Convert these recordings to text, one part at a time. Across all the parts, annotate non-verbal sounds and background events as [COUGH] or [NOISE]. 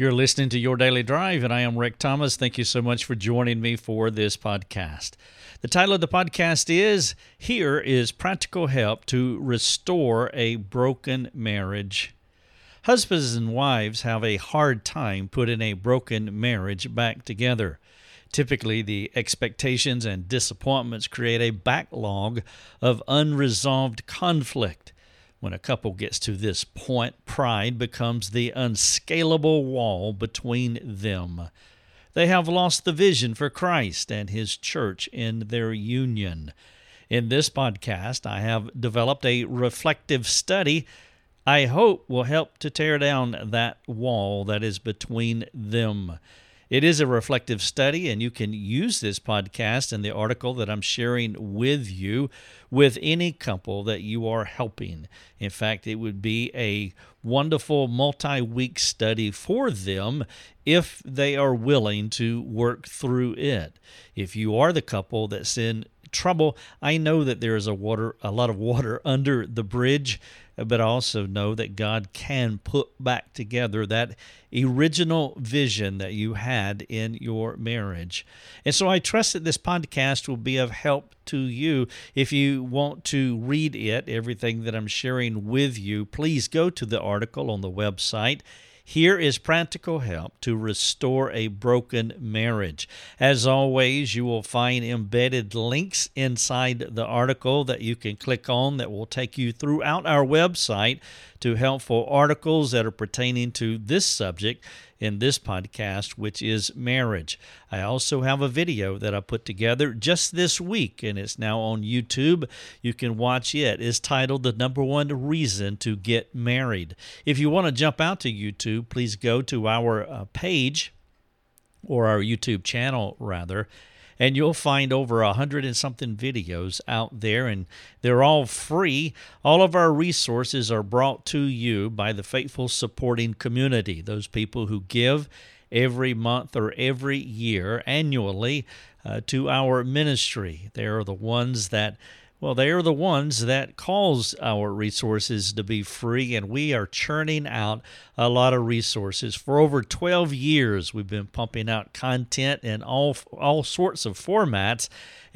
You're listening to Your Daily Drive, and I am Rick Thomas. Thank you so much for joining me for this podcast. The title of the podcast is Here is Practical Help to Restore a Broken Marriage. Husbands and wives have a hard time putting a broken marriage back together. Typically, the expectations and disappointments create a backlog of unresolved conflict. When a couple gets to this point, pride becomes the unscalable wall between them. They have lost the vision for Christ and His church in their union. In this podcast, I have developed a reflective study I hope will help to tear down that wall that is between them. It is a reflective study, and you can use this podcast and the article that I'm sharing with you with any couple that you are helping. In fact, it would be a wonderful multi week study for them if they are willing to work through it. If you are the couple that's in trouble. I know that there is a water a lot of water [LAUGHS] under the bridge, but also know that God can put back together that original vision that you had in your marriage. And so I trust that this podcast will be of help to you. If you want to read it, everything that I'm sharing with you, please go to the article on the website here is practical help to restore a broken marriage. As always, you will find embedded links inside the article that you can click on that will take you throughout our website to helpful articles that are pertaining to this subject in this podcast, which is marriage. I also have a video that I put together just this week, and it's now on YouTube. You can watch it. It's titled The Number One Reason to Get Married. If you want to jump out to YouTube, please go to our uh, page or our YouTube channel, rather and you'll find over a hundred and something videos out there, and they're all free. All of our resources are brought to you by the faithful supporting community, those people who give every month or every year annually uh, to our ministry. They are the ones that well, they are the ones that cause our resources to be free, and we are churning out a lot of resources. For over 12 years, we've been pumping out content in all all sorts of formats,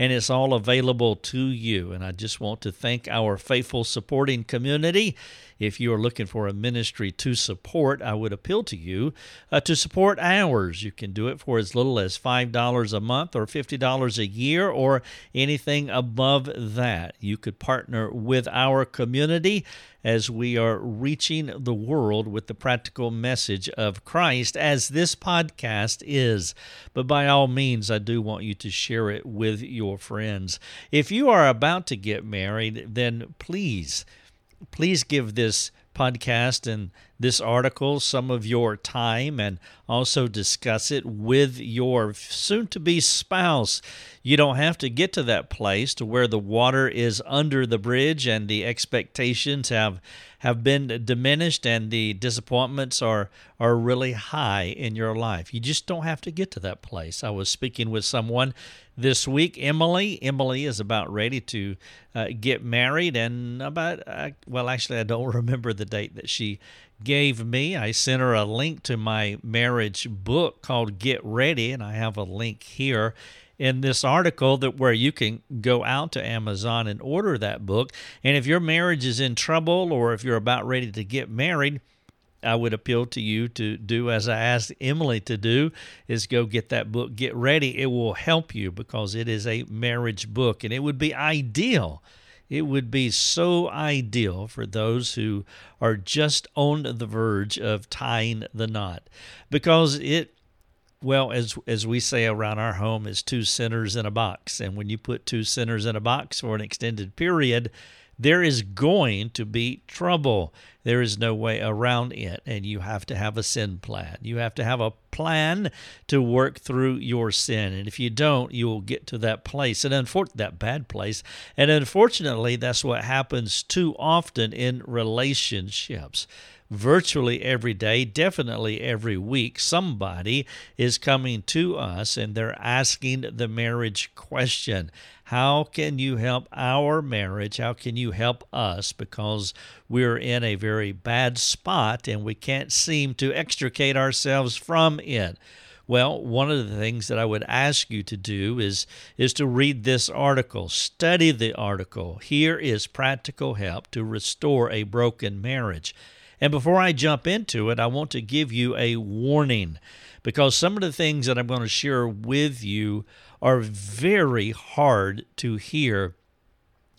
and it's all available to you. And I just want to thank our faithful supporting community. If you are looking for a ministry to support, I would appeal to you uh, to support ours. You can do it for as little as $5 a month or $50 a year or anything above that. You could partner with our community as we are reaching the world with the practical message of Christ, as this podcast is. But by all means, I do want you to share it with your friends. If you are about to get married, then please please give this podcast and this article some of your time and also discuss it with your soon to be spouse. You don't have to get to that place to where the water is under the bridge and the expectations have have been diminished and the disappointments are are really high in your life. You just don't have to get to that place. I was speaking with someone this week, Emily. Emily is about ready to uh, get married, and about uh, well, actually, I don't [LAUGHS] remember the date that she gave me. I sent her a link to my marriage book called Get Ready, and I have a link here in this article that where you can go out to Amazon and order that book. And if your marriage is in trouble or if you're about ready to get married, I would appeal to you to do as I asked Emily to do is go get that book, get ready. It will help you because it is a marriage book and it would be ideal. It would be so ideal for those who are just on the verge of tying the knot because it well, as as we say around our home, is two sinners in a box. And when you put two sinners in a box for an extended period, there is going to be trouble. There is no way around it. And you have to have a sin plan. You have to have a plan to work through your sin. And if you don't, you will get to that place, and unfortunately, that bad place. And unfortunately, that's what happens too often in relationships virtually every day, definitely every week, somebody is coming to us and they're asking the marriage question. How can you help our marriage? How can you help us? Because we're in a very bad spot and we can't seem to extricate ourselves from it. Well, one of the things that I would ask you to do is is to read this article, study the article. Here is practical help to restore a broken marriage. And before I jump into it, I want to give you a warning because some of the things that I'm going to share with you are very hard to hear.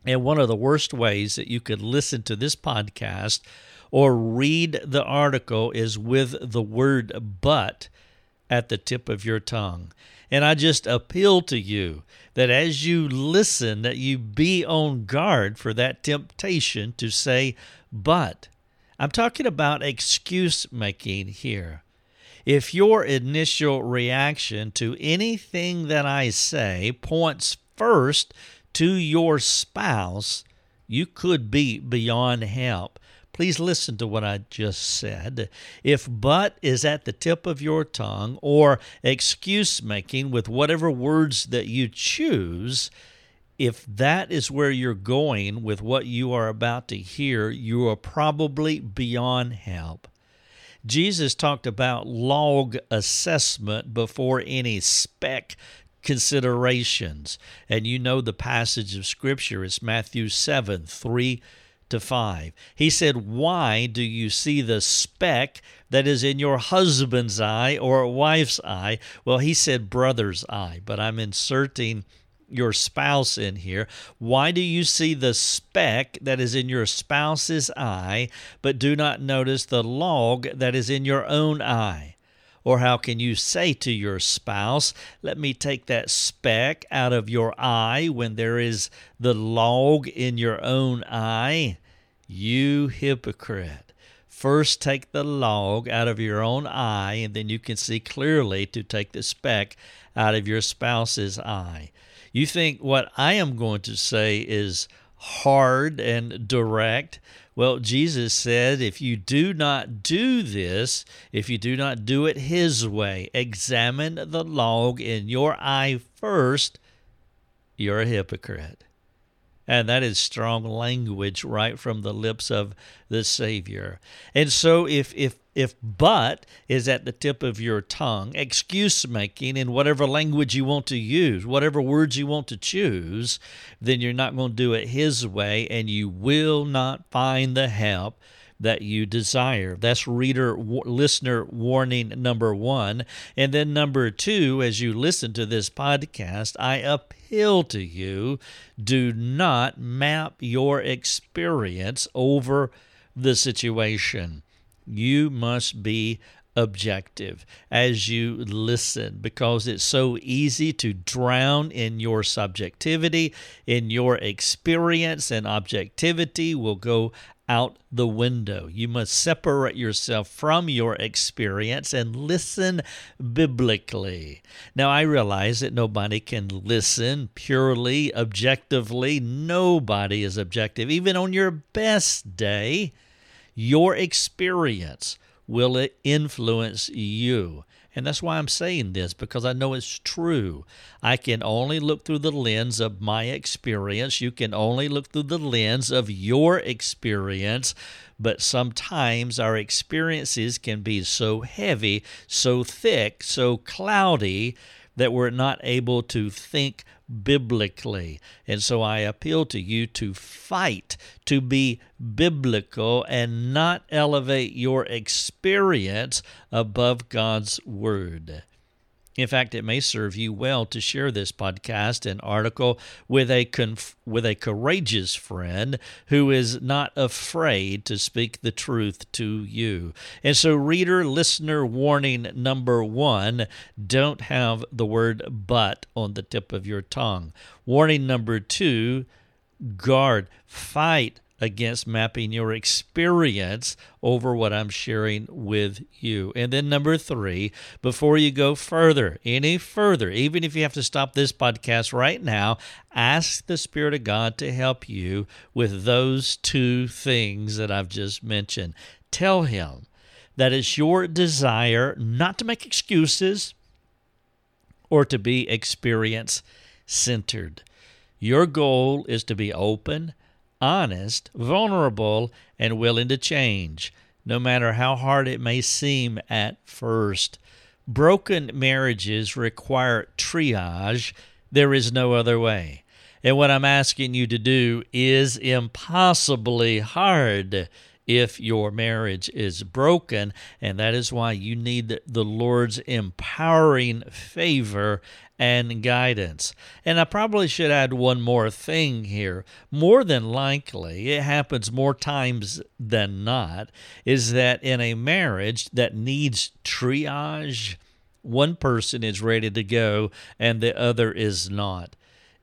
And one of the worst ways that you could listen to this podcast or read the article is with the word but at the tip of your tongue. And I just appeal to you that as you listen that you be on guard for that temptation to say but I'm talking about excuse making here. If your initial reaction to anything that I say points first to your spouse, you could be beyond help. Please listen to what I just said. If but is at the tip of your tongue or excuse making with whatever words that you choose, if that is where you're going with what you are about to hear, you are probably beyond help. Jesus talked about log assessment before any speck considerations. And you know the passage of Scripture is Matthew 7 3 to 5. He said, Why do you see the speck that is in your husband's eye or wife's eye? Well, he said brother's eye, but I'm inserting your spouse in here. Why do you see the speck that is in your spouse's eye, but do not notice the log that is in your own eye? Or how can you say to your spouse, Let me take that speck out of your eye when there is the log in your own eye? You hypocrite. First, take the log out of your own eye, and then you can see clearly to take the speck out of your spouse's eye. You think what I am going to say is hard and direct. Well, Jesus said, if you do not do this, if you do not do it His way, examine the log in your eye first, you're a hypocrite. And that is strong language right from the lips of the Savior. And so if if if but is at the tip of your tongue, excuse making in whatever language you want to use, whatever words you want to choose, then you're not going to do it his way and you will not find the help that you desire. That's reader listener warning number 1. And then number 2 as you listen to this podcast, I appeal to you do not map your experience over the situation. You must be objective as you listen because it's so easy to drown in your subjectivity, in your experience, and objectivity will go out the window. You must separate yourself from your experience and listen biblically. Now, I realize that nobody can listen purely, objectively. Nobody is objective. Even on your best day, your experience will influence you. And that's why I'm saying this, because I know it's true. I can only look through the lens of my experience. You can only look through the lens of your experience. But sometimes our experiences can be so heavy, so thick, so cloudy that we're not able to think biblically. And so I appeal to you to fight to be biblical and not elevate your experience above God's Word. In fact, it may serve you well to share this podcast and article with a conf- with a courageous friend who is not afraid to speak the truth to you. And so, reader, listener, warning number one: don't have the word "but" on the tip of your tongue. Warning number two: guard, fight against mapping your experience over what I'm sharing with you. And then, number three, before you go further, any further, even if you have to stop this podcast right now, ask the Spirit of God to help you with those two things that I've just mentioned. Tell him that it's your desire not to make excuses or to be experience centered. Your goal is to be open, honest, vulnerable, and willing to change, no matter how hard it may seem at first. Broken marriages require triage. There is no other way. And what I'm asking you to do is impossibly hard if your marriage is broken. And that is why you need the Lord's empowering favor and guidance. And I probably should add one more thing here. More than likely, it happens more times than not, is that in a marriage that needs triage, one person is ready to go and the other is not.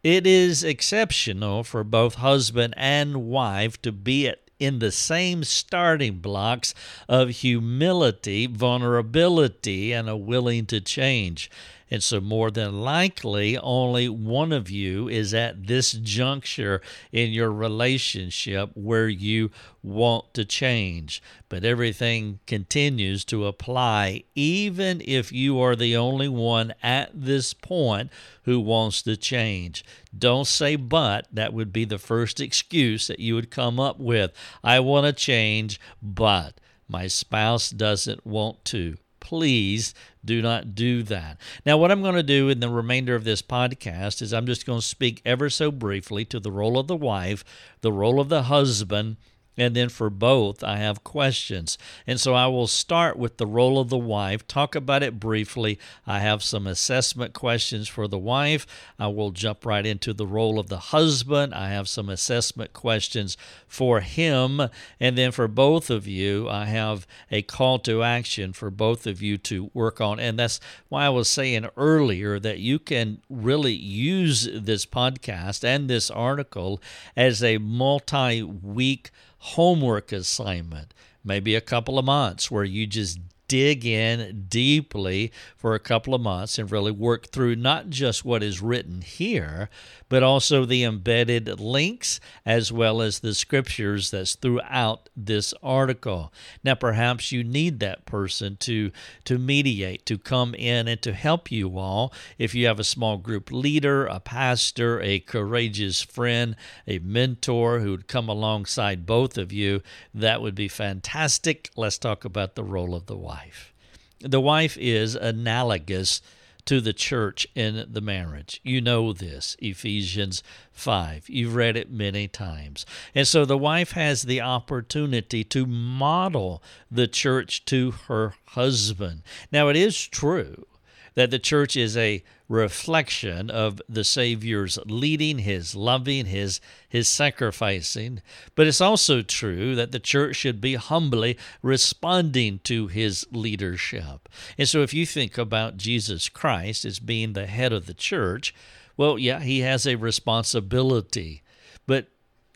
It is exceptional for both husband and wife to be at in the same starting blocks of humility, vulnerability, and a willing to change. And so, more than likely, only one of you is at this juncture in your relationship where you want to change. But everything continues to apply, even if you are the only one at this point who wants to change. Don't say but. That would be the first excuse that you would come up with. I want to change, but my spouse doesn't want to please do not do that. Now, what I'm going to do in the remainder of this podcast is I'm just going to speak ever so briefly to the role of the wife, the role of the husband, and then for both, I have questions. And so I will start with the role of the wife, talk about it briefly. I have some assessment questions for the wife. I will jump right into the role of the husband. I have some assessment questions for him. And then for both of you, I have a call to action for both of you to work on. And that's why I was saying earlier that you can really use this podcast and this article as a multi week homework assignment, maybe a couple of months where you just dig in deeply for a couple of months and really work through not just what is written here, but also the embedded links as well as the scriptures that's throughout this article. Now, perhaps you need that person to, to mediate, to come in and to help you all. If you have a small group leader, a pastor, a courageous friend, a mentor who would come alongside both of you, that would be fantastic. Let's talk about the role of the wife. The wife is analogous to the church in the marriage. You know this, Ephesians 5. You've read it many times. And so the wife has the opportunity to model the church to her husband. Now, it is true that the church is a reflection of the Savior's leading, his loving, his, his sacrificing. But it's also true that the church should be humbly responding to his leadership. And so if you think about Jesus Christ as being the head of the church, well, yeah, he has a responsibility. But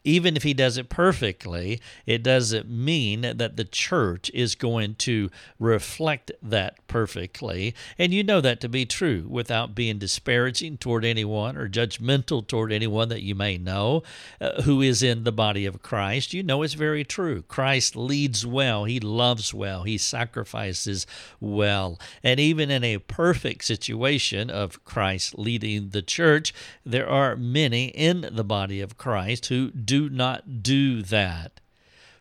even if he does it perfectly, it doesn't mean that the church is going to reflect that perfectly. And you know that to be true without being disparaging toward anyone or judgmental toward anyone that you may know uh, who is in the body of Christ. You know it's very true. Christ leads well, he loves well, he sacrifices well. And even in a perfect situation of Christ leading the church, there are many in the body of Christ who do do not do that.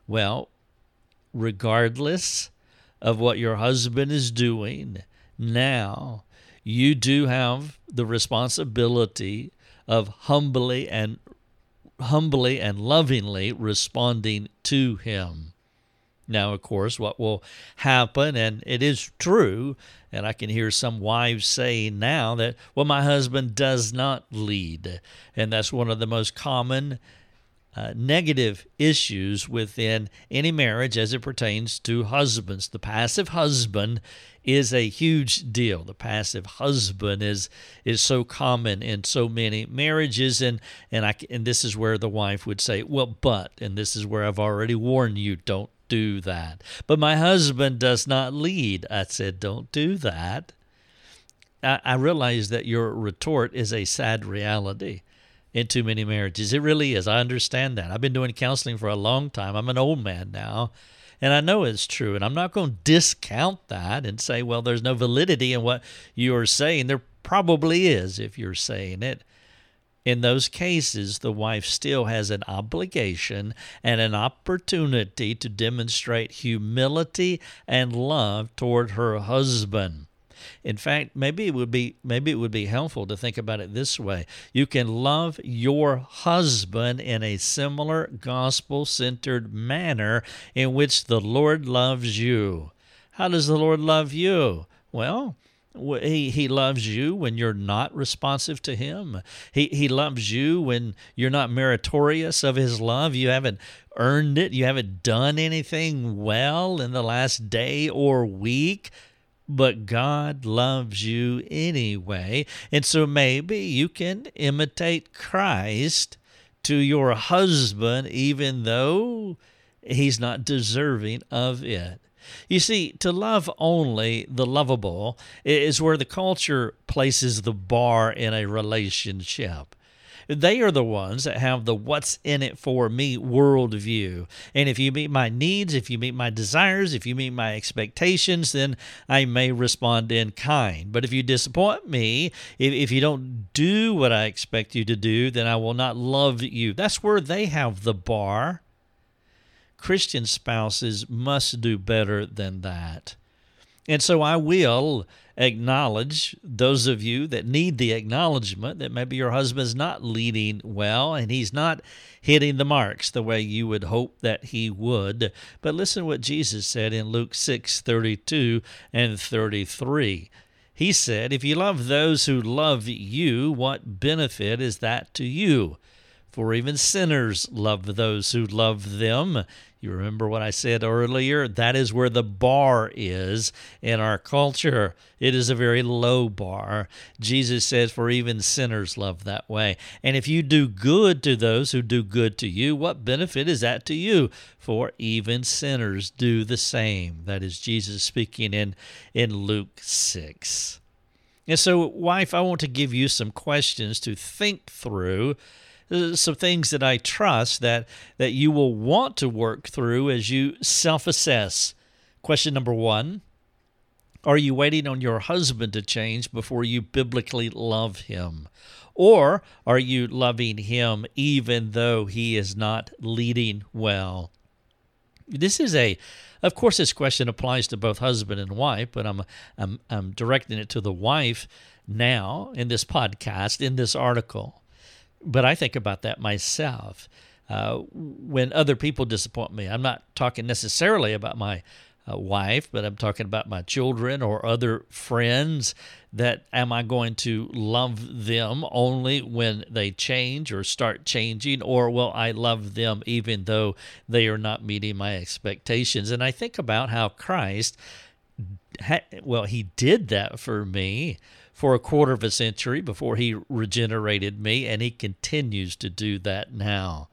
Well, regardless of what your husband is doing now, you do have the responsibility of humbly and humbly and lovingly responding to him. Now, of course, what will happen, and it is true, and I can hear some wives saying now that, well, my husband does not lead. And that's one of the most common uh, negative issues within any marriage as it pertains to husbands. The passive husband is a huge deal. The passive husband is is so common in so many marriages, and and I and this is where the wife would say, "Well, but," and this is where I've already warned you, don't do that. But my husband does not lead. I said, don't do that. I, I realize that your retort is a sad reality in too many marriages. It really is. I understand that. I've been doing counseling for a long time. I'm an old man now. And I know it's true. And I'm not going to discount that and say, well, there's no validity in what you're saying. There probably is if you're saying it. In those cases, the wife still has an obligation and an opportunity to demonstrate humility and love toward her husband. In fact, maybe it would be maybe it would be helpful to think about it this way. You can love your husband in a similar gospel-centered manner in which the Lord loves you. How does the Lord love you? Well, he, he loves you when you're not responsive to him. He, he loves you when you're not meritorious of his love. You haven't earned it. You haven't done anything well in the last day or week. But God loves you anyway. And so maybe you can imitate Christ to your husband, even though he's not deserving of it. You see, to love only the lovable is where the culture places the bar in a relationship. They are the ones that have the what's in it for me worldview. And if you meet my needs, if you meet my desires, if you meet my expectations, then I may respond in kind. But if you disappoint me, if, if you don't do what I expect you to do, then I will not love you. That's where they have the bar. Christian spouses must do better than that. And so I will acknowledge those of you that need the acknowledgement that maybe your husband's not leading well and he's not hitting the marks the way you would hope that he would. But listen to what Jesus said in Luke 6 32 and 33. He said, If you love those who love you, what benefit is that to you? For even sinners love those who love them. You remember what I said earlier? That is where the bar is in our culture. It is a very low bar. Jesus says, For even sinners love that way. And if you do good to those who do good to you, what benefit is that to you? For even sinners do the same. That is Jesus speaking in, in Luke 6. And so, wife, I want to give you some questions to think through Uh, some things that I trust that that you will want to work through as you self-assess. Question number 1, are you waiting on your husband to change before you biblically love him? Or are you loving him even though he is not leading well? This is a of course this question applies to both husband and wife, but I'm I'm I'm directing it to the wife now in this podcast in this article but I think about that myself. Uh, when other people disappoint me, I'm not talking necessarily about my uh, wife, but I'm talking about my children or other friends. That am I going to love them only when they change or start changing, or will I love them even though they are not meeting my expectations? And I think about how Christ, well, He did that for me for a quarter of a century before he regenerated me, and he continues to do that now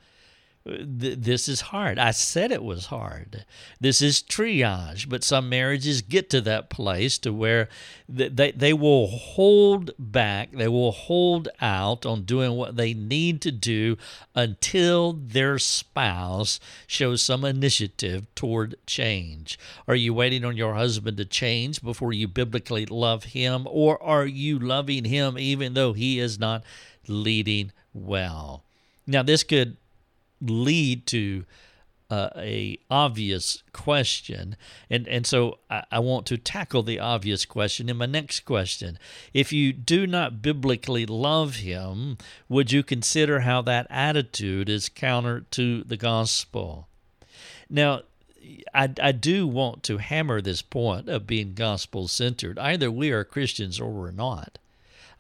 this is hard. I said it was hard. This is triage, but some marriages get to that place to where they, they will hold back, they will hold out on doing what they need to do until their spouse shows some initiative toward change. Are you waiting on your husband to change before you biblically love him, or are you loving him even though he is not leading well? Now, this could lead to uh, a obvious question. And and so I, I, want to tackle the obvious question in my next question. If you do not biblically love him would you consider how that attitude is counter to the gospel? Now I, I do want to hammer this point of being gospel centered either we are christians or we're not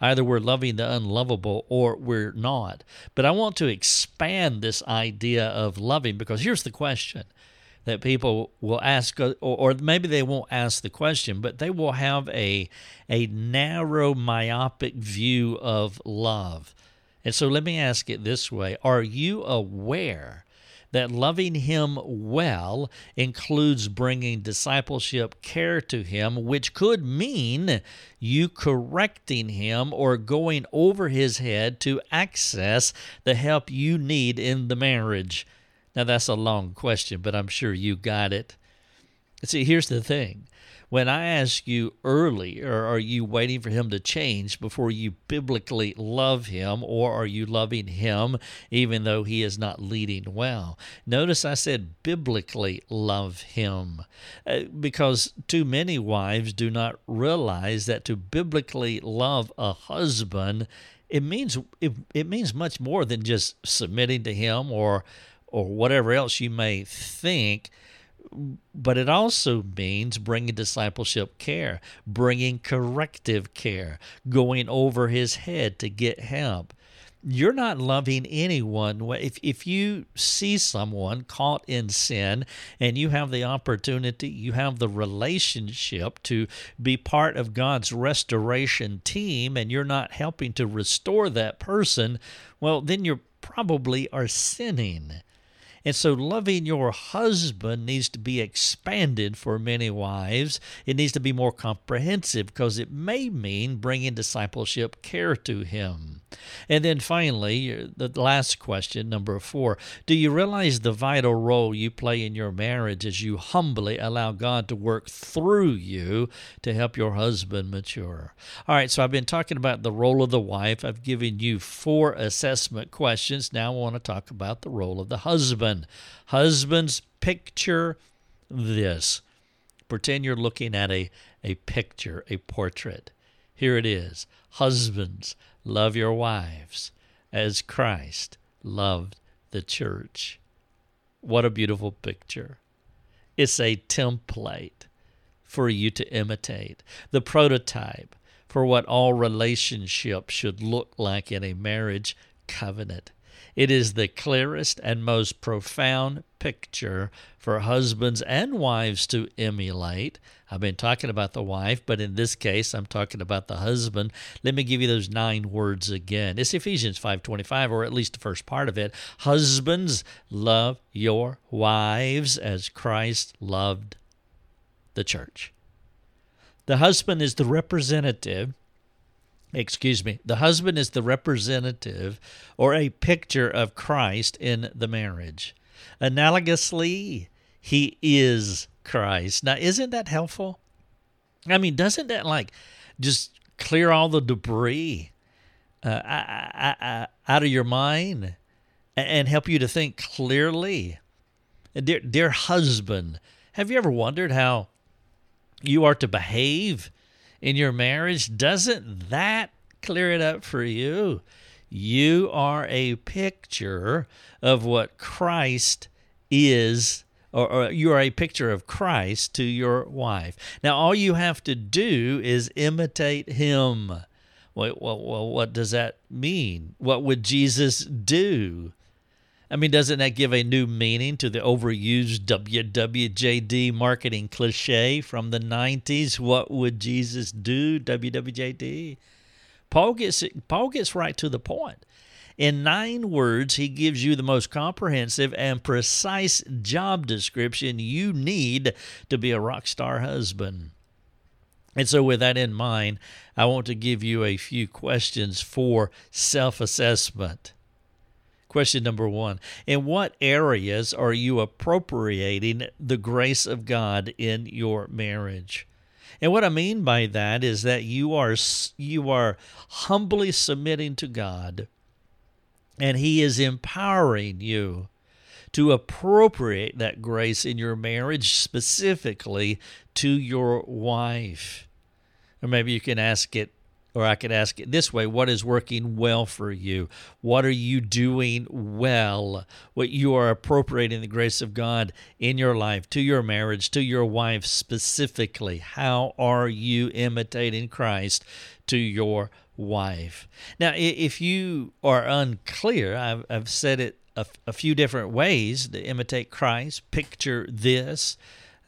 Either we're loving the unlovable or we're not. But I want to expand this idea of loving because here's the question that people will ask, uh, or, or maybe they won't ask the question, but they will have a, a narrow, myopic view of love. And so let me ask it this way Are you aware that loving him well includes bringing discipleship care to him, which could mean you correcting him or going over his head to access the help you need in the marriage. Now, that's a long question, but I'm sure you got it. See, here's the thing. When I ask you early, or are you waiting for him to change before you biblically love him, or are you loving him even though he is not leading well? Notice I said biblically love him uh, because too many wives do not realize that to biblically love a husband it means it, it means much more than just submitting to him or or whatever else you may think but it also means bringing discipleship care, bringing corrective care, going over his head to get help. You're not loving anyone. If, if you see someone caught in sin and you have the opportunity, you have the relationship to be part of God's restoration team, and you're not helping to restore that person, well, then you probably are sinning. And so, loving your husband needs to be expanded for many wives. It needs to be more comprehensive because it may mean bringing discipleship care to him. And then finally, the last question, number four Do you realize the vital role you play in your marriage as you humbly allow God to work through you to help your husband mature? All right, so I've been talking about the role of the wife. I've given you four assessment questions. Now I want to talk about the role of the husband. Husbands, picture this. Pretend you're looking at a, a picture, a portrait. Here it is. Husbands, Love your wives as Christ loved the church. What a beautiful picture. It's a template for you to imitate, the prototype for what all relationships should look like in a marriage covenant. It is the clearest and most profound picture for husbands and wives to emulate. I've been talking about the wife, but in this case I'm talking about the husband. Let me give you those nine words again. It's Ephesians 5:25 or at least the first part of it. Husbands, love your wives as Christ loved the church. The husband is the representative excuse me, the husband is the representative or a picture of Christ in the marriage. Analogously, he is Christ. Now, isn't that helpful? I mean, doesn't that like just clear all the debris uh, out of your mind and help you to think clearly? Dear, dear husband, have you ever wondered how you are to behave in your marriage, doesn't that clear it up for you? You are a picture of what Christ is, or, or, you are a picture of Christ to your wife. Now, all you have to do is imitate him. Well, well, well what does that mean? What would Jesus do? I mean, doesn't that give a new meaning to the overused WWJD marketing cliche from the 90s? What would Jesus do? WWJD. Paul gets Paul gets right to the point. In nine words, he gives you the most comprehensive and precise job description you need to be a rock star husband. And so, with that in mind, I want to give you a few questions for self assessment. Question number one In what areas are you appropriating the grace of God in your marriage? And what I mean by that is that you are you are humbly submitting to God and he is empowering you to appropriate that grace in your marriage specifically to your wife. Or maybe you can ask it or I could ask it this way What is working well for you? What are you doing well? What you are appropriating the grace of God in your life, to your marriage, to your wife specifically? How are you imitating Christ to your wife? Now, if you are unclear, I've, I've said it a, a few different ways to imitate Christ. Picture this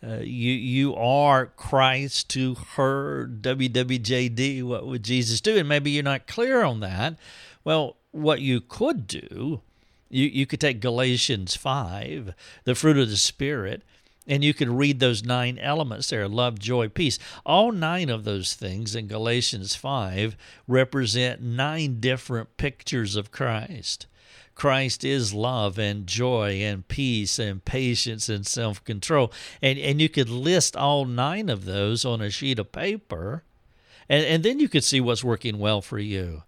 uh, you you are Christ to her WWJD. What would Jesus do? And maybe you're not clear on that. Well, what you could do, you you could take Galatians five, the fruit of the Spirit, and you could read those nine elements there love, joy, peace. All nine of those things in Galatians 5 represent nine different pictures of Christ. Christ is love and joy and peace and patience and self control. And, and you could list all nine of those on a sheet of paper, and, and then you could see what's working well for you.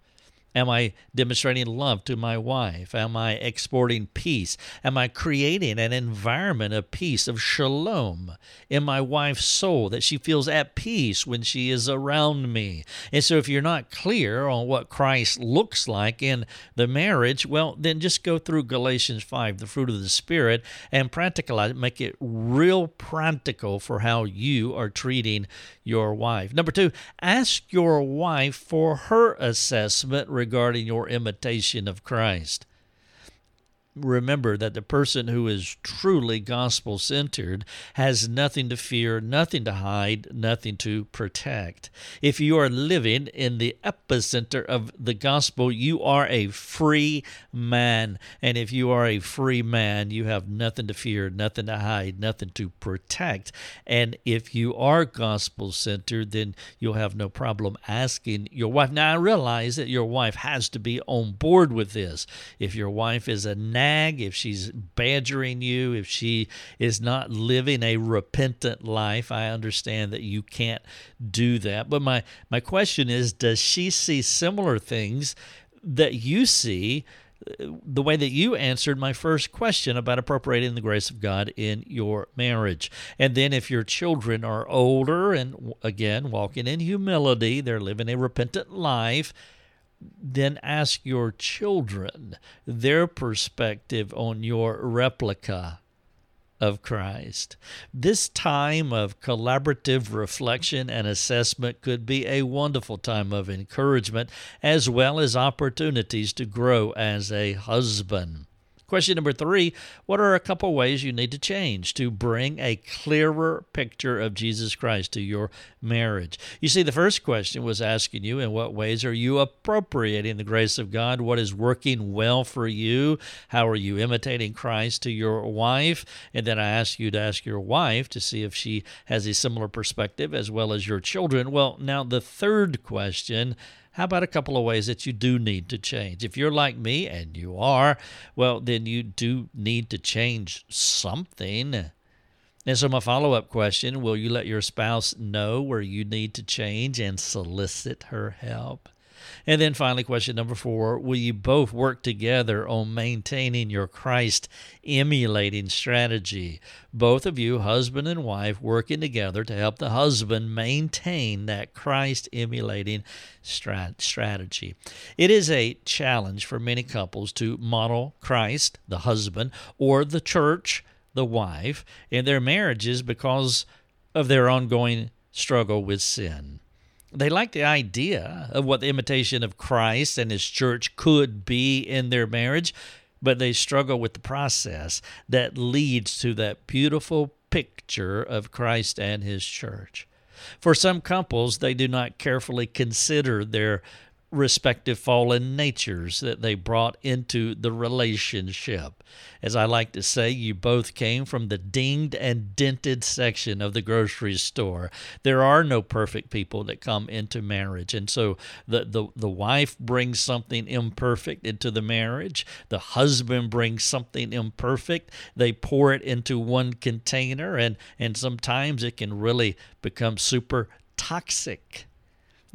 Am I demonstrating love to my wife? Am I exporting peace? Am I creating an environment of peace, of shalom in my wife's soul that she feels at peace when she is around me? And so, if you're not clear on what Christ looks like in the marriage, well, then just go through Galatians 5, the fruit of the Spirit, and practicalize it, make it real practical for how you are treating your wife. Number two, ask your wife for her assessment regarding your imitation of Christ remember that the person who is truly gospel centered has nothing to fear, nothing to hide, nothing to protect. If you are living in the epicenter of the gospel, you are a free man. And if you are a free man, you have nothing to fear, nothing to hide, nothing to protect. And if you are gospel centered, then you'll have no problem asking your wife. Now, I realize that your wife has to be on board with this. If your wife is a nag, if she's badgering you, if she is not living a repentant life, I understand that you can't do that. But my, my question is does she see similar things that you see? the way that you answered my first question about appropriating the grace of God in your marriage. And then if your children are older and again walking in humility, they're living a repentant life, then ask your children their perspective on your replica of Christ. This time of collaborative reflection and assessment could be a wonderful time of encouragement as well as opportunities to grow as a husband. Question number three What are a couple ways you need to change to bring a clearer picture of Jesus Christ to your marriage? You see, the first question was asking you, In what ways are you appropriating the grace of God? What is working well for you? How are you imitating Christ to your wife? And then I asked you to ask your wife to see if she has a similar perspective as well as your children. Well, now the third question how about a couple of ways that you do need to change? If you're like me, and you are, well, then you do need to change something. And so, my follow up question will you let your spouse know where you need to change and solicit her help? And then finally, question number four Will you both work together on maintaining your Christ emulating strategy? Both of you, husband and wife, working together to help the husband maintain that Christ emulating strat- strategy. It is a challenge for many couples to model Christ, the husband, or the church, the wife, in their marriages because of their ongoing struggle with sin. They like the idea of what the imitation of Christ and his church could be in their marriage, but they struggle with the process that leads to that beautiful picture of Christ and his church. For some couples, they do not carefully consider their respective fallen natures that they brought into the relationship. As I like to say, you both came from the dinged and dented section of the grocery store. There are no perfect people that come into marriage. And so the, the, the wife brings something imperfect into the marriage, the husband brings something imperfect. They pour it into one container, and, and sometimes it can really become super toxic.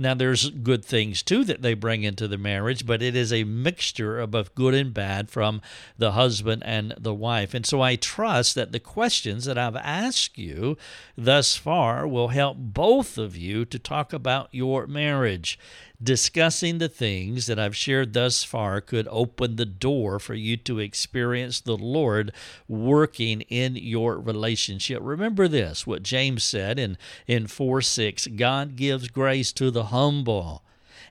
Now, there's good things too that they bring into the marriage, but it is a mixture of both good and bad from the husband and the wife. And so I trust that the questions that I've asked you thus far will help both of you to talk about your marriage discussing the things that I've shared thus far could open the door for you to experience the Lord working in your relationship. Remember this, what James said in, in 4 6 God gives grace to the humble.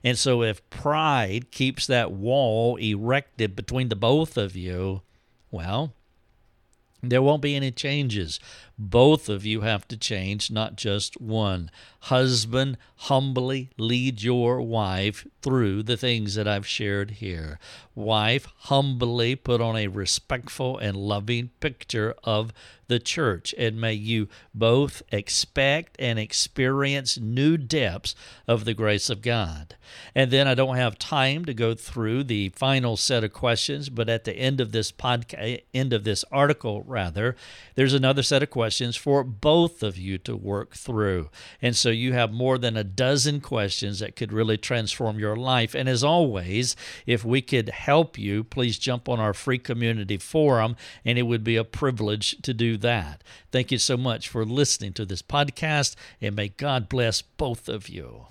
And so, if pride keeps that wall erected between the both of you, well, there won't be any changes. Both of you have to change, not just one. Husband, humbly lead your wife through the things that I've shared here. Wife, humbly put on a respectful and loving picture of the church. And may you both expect and experience new depths of the grace of God. And then I don't have time to go through the final set of questions, but at the end of this podcast, end of this article, rather, there's another set of questions for both of you to work through. And so you have more than a dozen questions that could really transform your life. And as always, if we could help you, please jump on our free community forum, and it would be a privilege to do that. Thank you so much for listening to this podcast, and may God bless both of you.